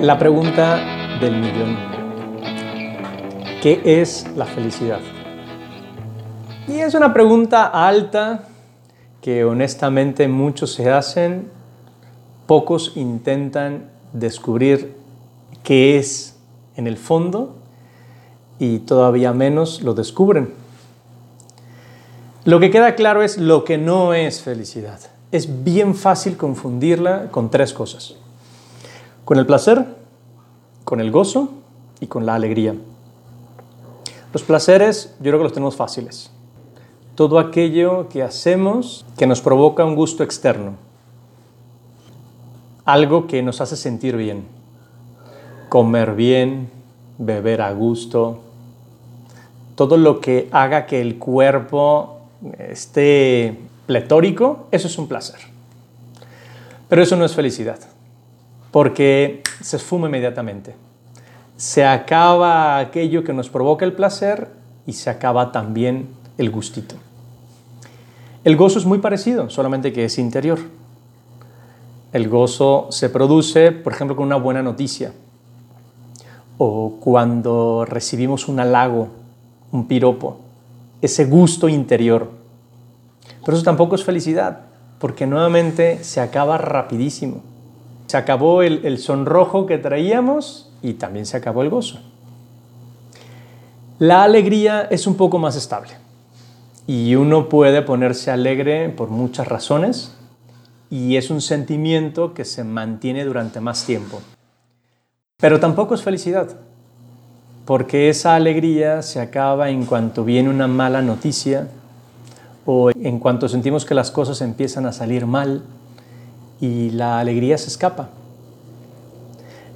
La pregunta del millón. ¿Qué es la felicidad? Y es una pregunta alta que honestamente muchos se hacen, pocos intentan descubrir qué es en el fondo y todavía menos lo descubren. Lo que queda claro es lo que no es felicidad. Es bien fácil confundirla con tres cosas. Con el placer, con el gozo y con la alegría. Los placeres yo creo que los tenemos fáciles. Todo aquello que hacemos que nos provoca un gusto externo. Algo que nos hace sentir bien. Comer bien, beber a gusto. Todo lo que haga que el cuerpo esté pletórico, eso es un placer. Pero eso no es felicidad porque se esfuma inmediatamente. Se acaba aquello que nos provoca el placer y se acaba también el gustito. El gozo es muy parecido, solamente que es interior. El gozo se produce, por ejemplo, con una buena noticia o cuando recibimos un halago, un piropo, ese gusto interior. Pero eso tampoco es felicidad, porque nuevamente se acaba rapidísimo. Se acabó el, sonrojo que traíamos y también se acabó el gozo. La alegría es un poco más estable y uno puede ponerse alegre por muchas razones y es un sentimiento que se mantiene durante más tiempo. Pero tampoco es felicidad, porque esa alegría se acaba en cuanto viene una mala noticia o en cuanto sentimos que las cosas empiezan a salir mal y la alegría se escapa.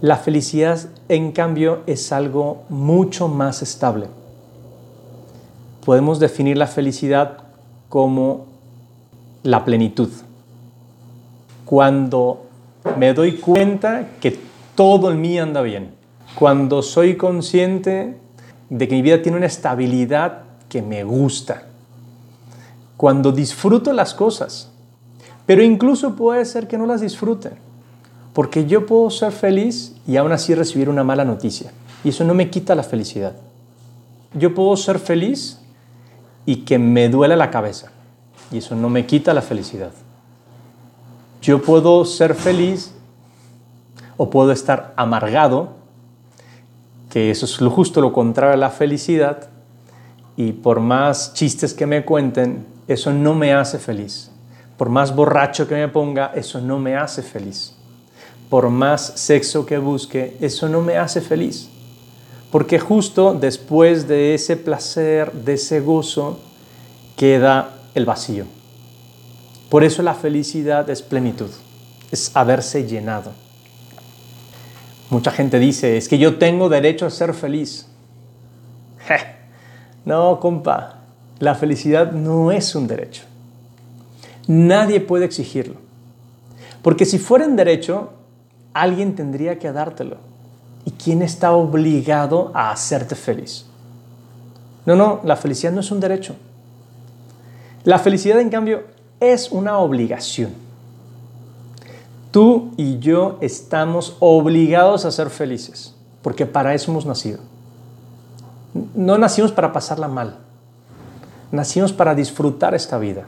La felicidad, en cambio, es algo mucho más estable. Podemos definir la felicidad como la plenitud. Cuando me doy cuenta que todo en mí anda bien. Cuando soy consciente de que mi vida tiene una estabilidad que me gusta. Cuando disfruto las cosas pero incluso puede ser que no las disfruten, porque yo puedo ser feliz y aún así recibir una mala noticia. Y eso no me quita la felicidad. Yo puedo ser feliz y que me duele la cabeza. Y eso no me quita la felicidad. Yo puedo ser feliz o puedo estar amargado, que eso es lo justo lo contrario a la felicidad. Y por más chistes que me cuenten, eso no me hace feliz. Por más borracho que me ponga, eso no me hace feliz. Por más sexo que busque, eso no me hace feliz. Porque justo después de ese placer, de ese gozo, queda el vacío. Por eso la felicidad es plenitud, es haberse llenado. Mucha gente dice, es que yo tengo derecho a ser feliz. No, compa, la felicidad no es un derecho. Nadie puede exigirlo. Porque si fuera en derecho, alguien tendría que dártelo. ¿Y quién está obligado a hacerte feliz? No, no, la felicidad no es un derecho. La felicidad, en cambio, es una obligación. Tú y yo estamos obligados a ser felices, porque para eso hemos nacido. No nacimos para pasarla mal, nacimos para disfrutar esta vida.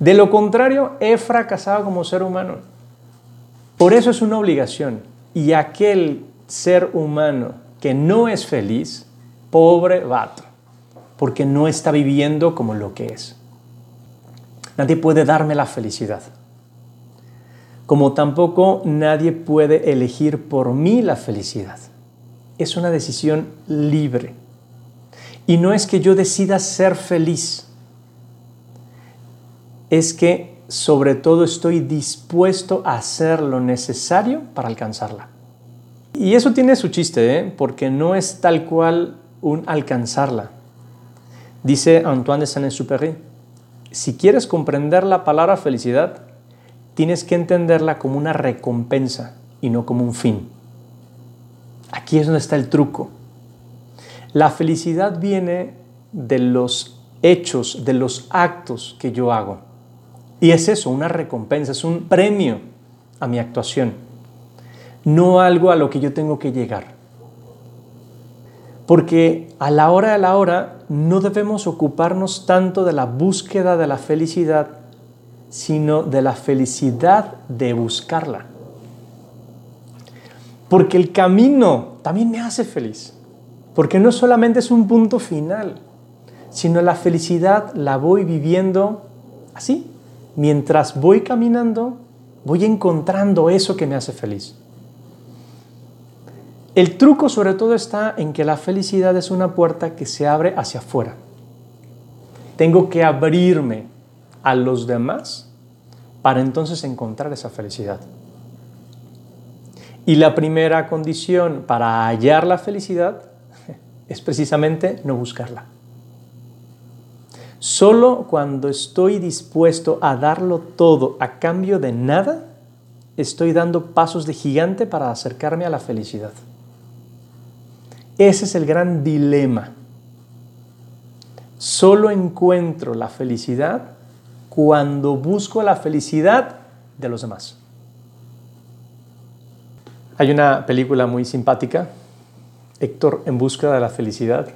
De lo contrario, he fracasado como ser humano. Por eso es una obligación. Y aquel ser humano que no es feliz, pobre vato, porque no está viviendo como lo que es. Nadie puede darme la felicidad. Como tampoco nadie puede elegir por mí la felicidad. Es una decisión libre. Y no es que yo decida ser feliz es que sobre todo estoy dispuesto a hacer lo necesario para alcanzarla. Y eso tiene su chiste, ¿eh? porque no es tal cual un alcanzarla. Dice Antoine de Saint-Exupéry, si quieres comprender la palabra felicidad, tienes que entenderla como una recompensa y no como un fin. Aquí es donde está el truco. La felicidad viene de los hechos, de los actos que yo hago. Y es eso, una recompensa, es un premio a mi actuación. no algo a lo que yo tengo que llegar. Porque a la hora de la hora no debemos ocuparnos tanto de la búsqueda de la felicidad, sino de la felicidad de buscarla. Porque el camino también me hace feliz. Porque no solamente es un punto final, sino la felicidad la voy viviendo así. Mientras voy caminando, voy encontrando eso que me hace feliz. El truco sobre todo está en que la felicidad es una puerta que se abre hacia afuera. Tengo que abrirme a los demás para entonces encontrar esa felicidad. Y la primera condición para hallar la felicidad es precisamente no buscarla. Solo cuando estoy dispuesto a darlo todo a cambio de nada, estoy dando pasos de gigante para acercarme a la felicidad. Ese es el gran dilema. Solo encuentro la felicidad cuando busco la felicidad de los demás. Hay una película muy simpática, Héctor en búsqueda de la felicidad.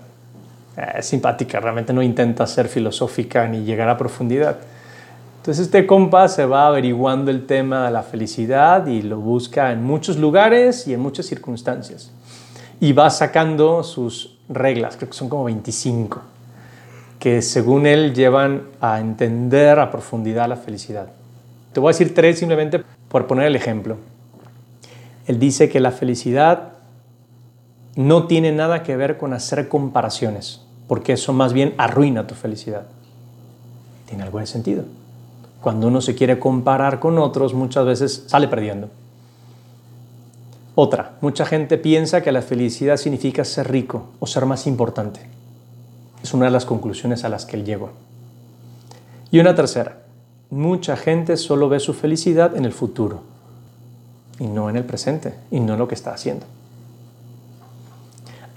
Es simpática, realmente no intenta ser filosófica ni llegar a profundidad. Entonces este compa se va averiguando el tema de la felicidad y lo busca en muchos lugares y en muchas circunstancias y va sacando sus reglas, creo que son como 25, que según él llevan a entender a profundidad la felicidad. Te voy a decir tres simplemente por poner el ejemplo. Él dice que la felicidad no tiene nada que ver con hacer comparaciones, porque eso más bien arruina tu felicidad. Tiene algo de sentido. Cuando uno se quiere comparar con otros, muchas veces sale perdiendo. Otra, mucha gente piensa que la felicidad significa ser rico o ser más importante. Es una de las conclusiones a las que él llegó. Y una tercera, mucha gente solo ve su felicidad en el futuro y no en el presente y no en lo que está haciendo.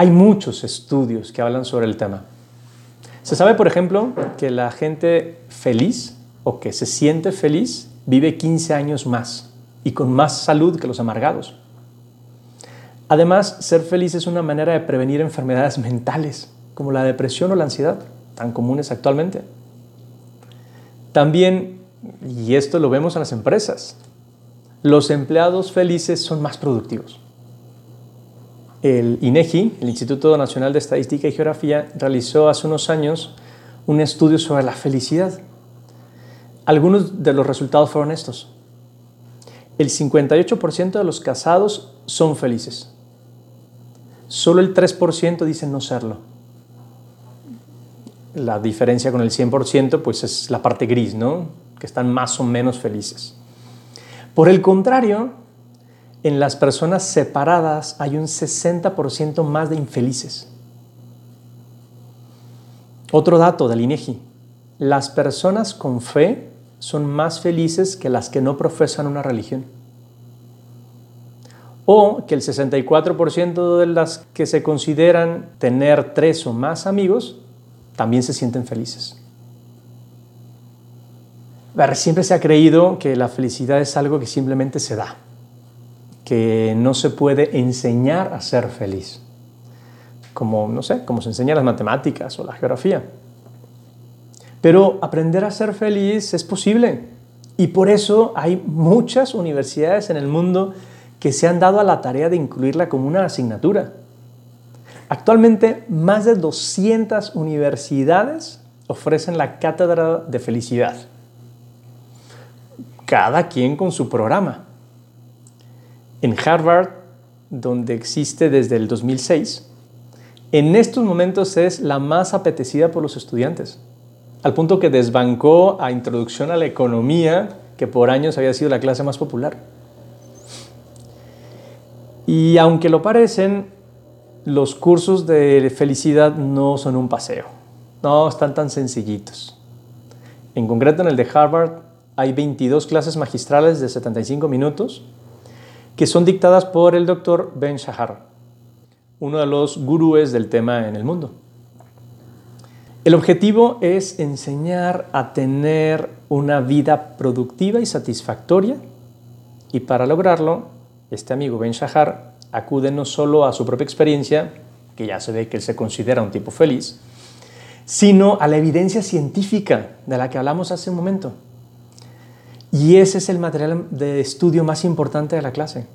Hay muchos estudios que hablan sobre el tema. Se sabe, por ejemplo, que la gente feliz o que se siente feliz vive 15 años más y con más salud que los amargados. Además, ser feliz es una manera de prevenir enfermedades mentales, como la depresión o la ansiedad, tan comunes actualmente. También, y esto lo vemos en las empresas, los empleados felices son más productivos. El INEGI, el Instituto Nacional de Estadística y Geografía, realizó hace unos años un estudio sobre la felicidad. Algunos de los resultados fueron estos. El 58% de los casados son felices solo el 3% dicen no serlo. La diferencia con el 100% pues es la parte gris, ¿no? Que están más o menos felices. Por el contrario, en las personas separadas hay un 60% más de infelices. Otro dato del INEGI. Las personas con fe son más felices que las que no profesan una religión o que el 64% de las que se consideran tener tres o más amigos también se sienten felices. siempre se ha creído que la felicidad es algo que simplemente se da, que no se puede enseñar a ser feliz, como, no sé, como se enseña las matemáticas o la geografía. Pero aprender a ser feliz es posible y por eso hay muchas universidades en el mundo que se han dado a la tarea de incluirla como una asignatura. Actualmente, más de 200 universidades ofrecen la cátedra de felicidad. Cada quien con su programa. En Harvard, donde existe desde el 2006, en estos momentos es la más apetecida por los estudiantes, al punto que desbancó a Introducción a la Economía, que por años había sido la clase más popular. Y aunque lo parecen, los cursos de felicidad no son un paseo, no están tan sencillitos. En concreto en el de Harvard hay 22 clases magistrales de 75 minutos que son dictadas por el doctor Ben Shahar, uno de los gurúes del tema en el mundo. El objetivo es enseñar a tener una vida productiva y satisfactoria y para lograrlo este amigo Ben Shahar acude no solo a su propia experiencia, que ya se ve que él se considera un tipo feliz, sino a la evidencia científica de la que hablamos hace un momento. Y ese es el material de estudio más importante de la clase.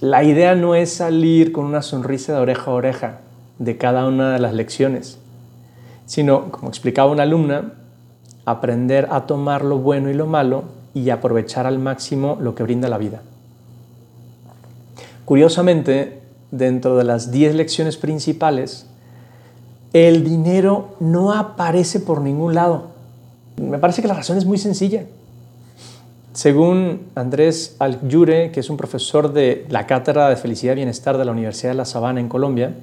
La idea no es salir con una sonrisa de oreja a oreja de cada una de las lecciones, sino, como explicaba una alumna, aprender a tomar lo bueno y lo malo y aprovechar al máximo lo que brinda la vida. Curiosamente, dentro de las 10 lecciones principales, el dinero no aparece por ningún lado. Me parece que la razón es muy sencilla. Según Andrés Aljure, que es un profesor de la Cátedra de Felicidad y Bienestar de la Universidad de La Sabana en Colombia,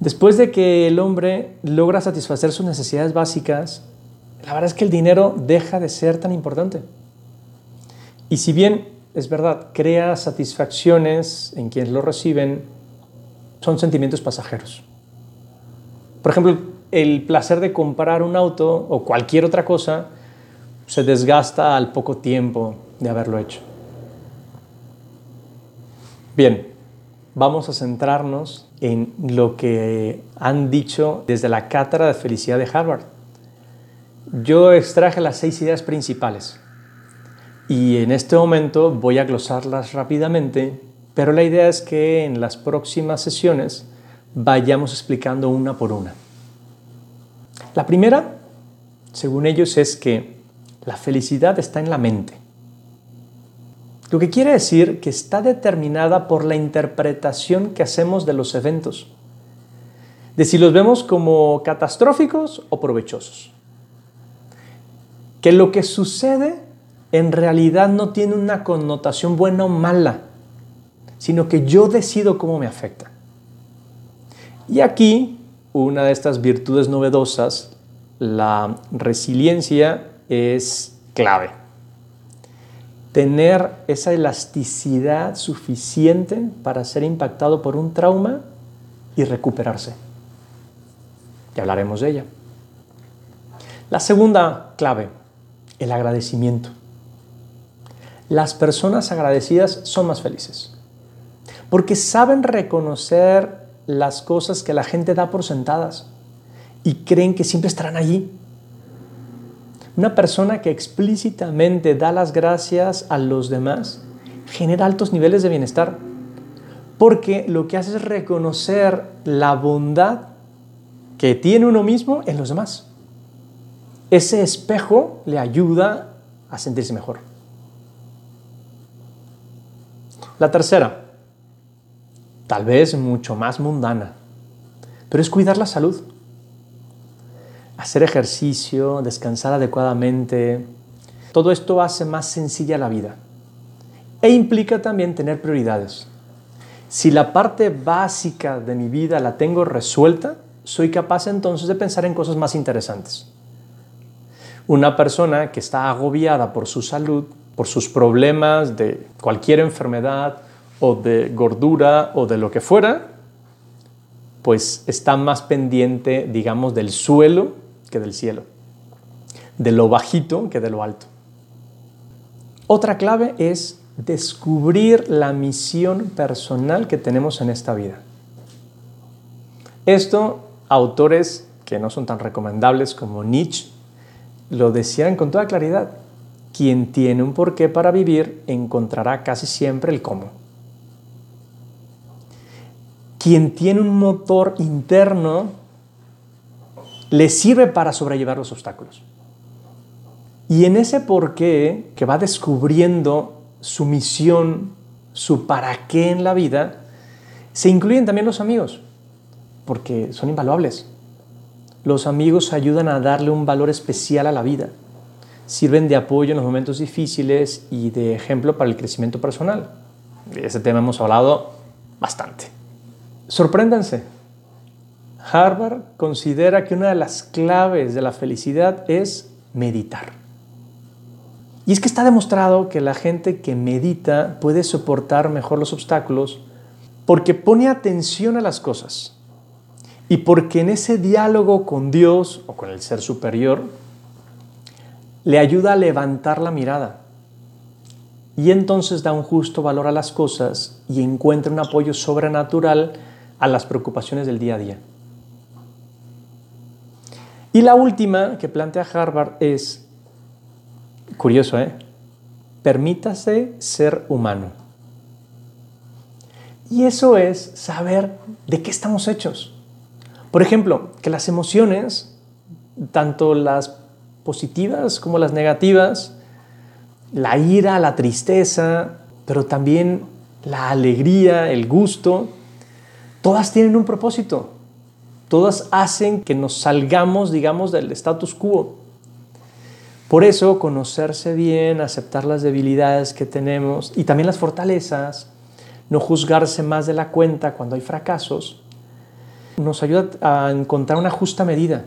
después de que el hombre logra satisfacer sus necesidades básicas, la verdad es que el dinero deja de ser tan importante. Y si bien es verdad, crea satisfacciones en quienes lo reciben, son sentimientos pasajeros. Por ejemplo, el placer de comprar un auto o cualquier otra cosa se desgasta al poco tiempo de haberlo hecho. Bien, vamos a centrarnos en lo que han dicho desde la Cátedra de Felicidad de Harvard. Yo extraje las seis ideas principales y en este momento voy a glosarlas rápidamente, pero la idea es que en las próximas sesiones vayamos explicando una por una. La primera, según ellos, es que la felicidad está en la mente. Lo que quiere decir que está determinada por la interpretación que hacemos de los eventos, de si los vemos como catastróficos o provechosos. Que lo que sucede en realidad no tiene una connotación buena o mala, sino que yo decido cómo me afecta. Y aquí, una de estas virtudes novedosas, la resiliencia es clave. Tener esa elasticidad suficiente para ser impactado por un trauma y recuperarse. Ya hablaremos de ella. La segunda clave, el agradecimiento. Las personas agradecidas son más felices porque saben reconocer las cosas que la gente da por sentadas y creen que siempre estarán allí una persona que explícitamente da las gracias a los demás genera altos niveles de bienestar, porque lo que hace es reconocer la bondad que tiene uno mismo en los demás. Ese espejo le ayuda a sentirse mejor. La tercera, tal vez mucho más mundana, pero es cuidar la salud hacer ejercicio, descansar adecuadamente, todo esto hace más sencilla la vida. E implica también tener prioridades. Si la parte básica de mi vida la tengo resuelta, soy capaz entonces de pensar en cosas más interesantes. Una persona que está agobiada por su salud, por sus problemas de cualquier enfermedad o de gordura o de lo que fuera, pues está más pendiente, digamos, del suelo que del cielo, de lo bajito que de lo alto. Otra clave es descubrir la misión personal que tenemos en esta vida. Esto, autores que no son tan recomendables como Nietzsche, lo decían con toda claridad. Quien tiene un porqué para vivir encontrará casi siempre el cómo. Quien tiene un motor interno le sirve para sobrellevar los obstáculos. Y en ese porqué que va descubriendo su misión, su para qué en la vida, se incluyen también los amigos, porque son invaluables. Los amigos ayudan a darle un valor especial a la vida, sirven de apoyo en los momentos difíciles y de ejemplo para el crecimiento personal. De ese tema hemos hablado bastante. Sorpréndanse, Harvard considera que una de las claves de la felicidad es meditar. Y es que está demostrado que la gente que medita puede soportar mejor los obstáculos porque pone atención a las cosas y porque en ese diálogo con Dios o con el ser superior le ayuda a levantar la mirada. y entonces da un justo valor a las cosas y encuentra un apoyo sobrenatural a las preocupaciones del día a día. Y la última que plantea Harvard es, curioso, ¿eh? Permítase ser humano. Y eso es saber de qué estamos hechos. Por ejemplo, que las emociones, tanto las positivas como las negativas, la ira, la tristeza, pero también la alegría, el gusto, todas tienen un propósito. Todas hacen que nos salgamos, digamos, del status quo. Por eso, conocerse bien, aceptar las debilidades que tenemos y también las fortalezas, no juzgarse más de la cuenta cuando hay fracasos, nos ayuda a encontrar una justa medida.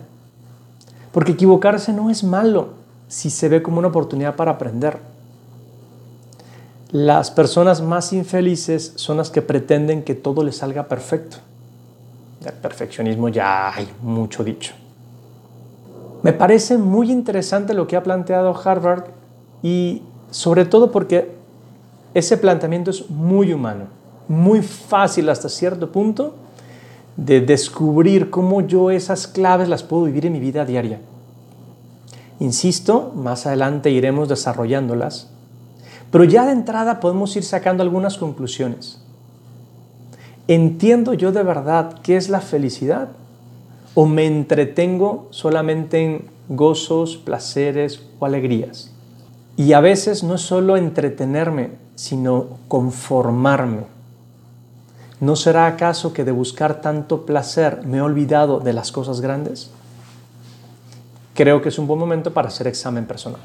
Porque equivocarse no es malo si se ve como una oportunidad para aprender. Las personas más infelices son las que pretenden que todo les salga perfecto. Del perfeccionismo ya hay mucho dicho. Me parece muy interesante lo que ha planteado Harvard y sobre todo porque ese planteamiento es muy humano, muy fácil hasta cierto punto de descubrir cómo yo esas claves las puedo vivir en mi vida diaria. Insisto, más adelante iremos desarrollándolas, pero ya de entrada podemos ir sacando algunas conclusiones. ¿Entiendo yo de verdad qué es la felicidad? ¿O me entretengo solamente en gozos, placeres o alegrías? Y a veces no es solo entretenerme, sino conformarme ¿No será acaso que de buscar tanto placer me he olvidado de las cosas grandes? Creo que es un buen momento para hacer examen personal.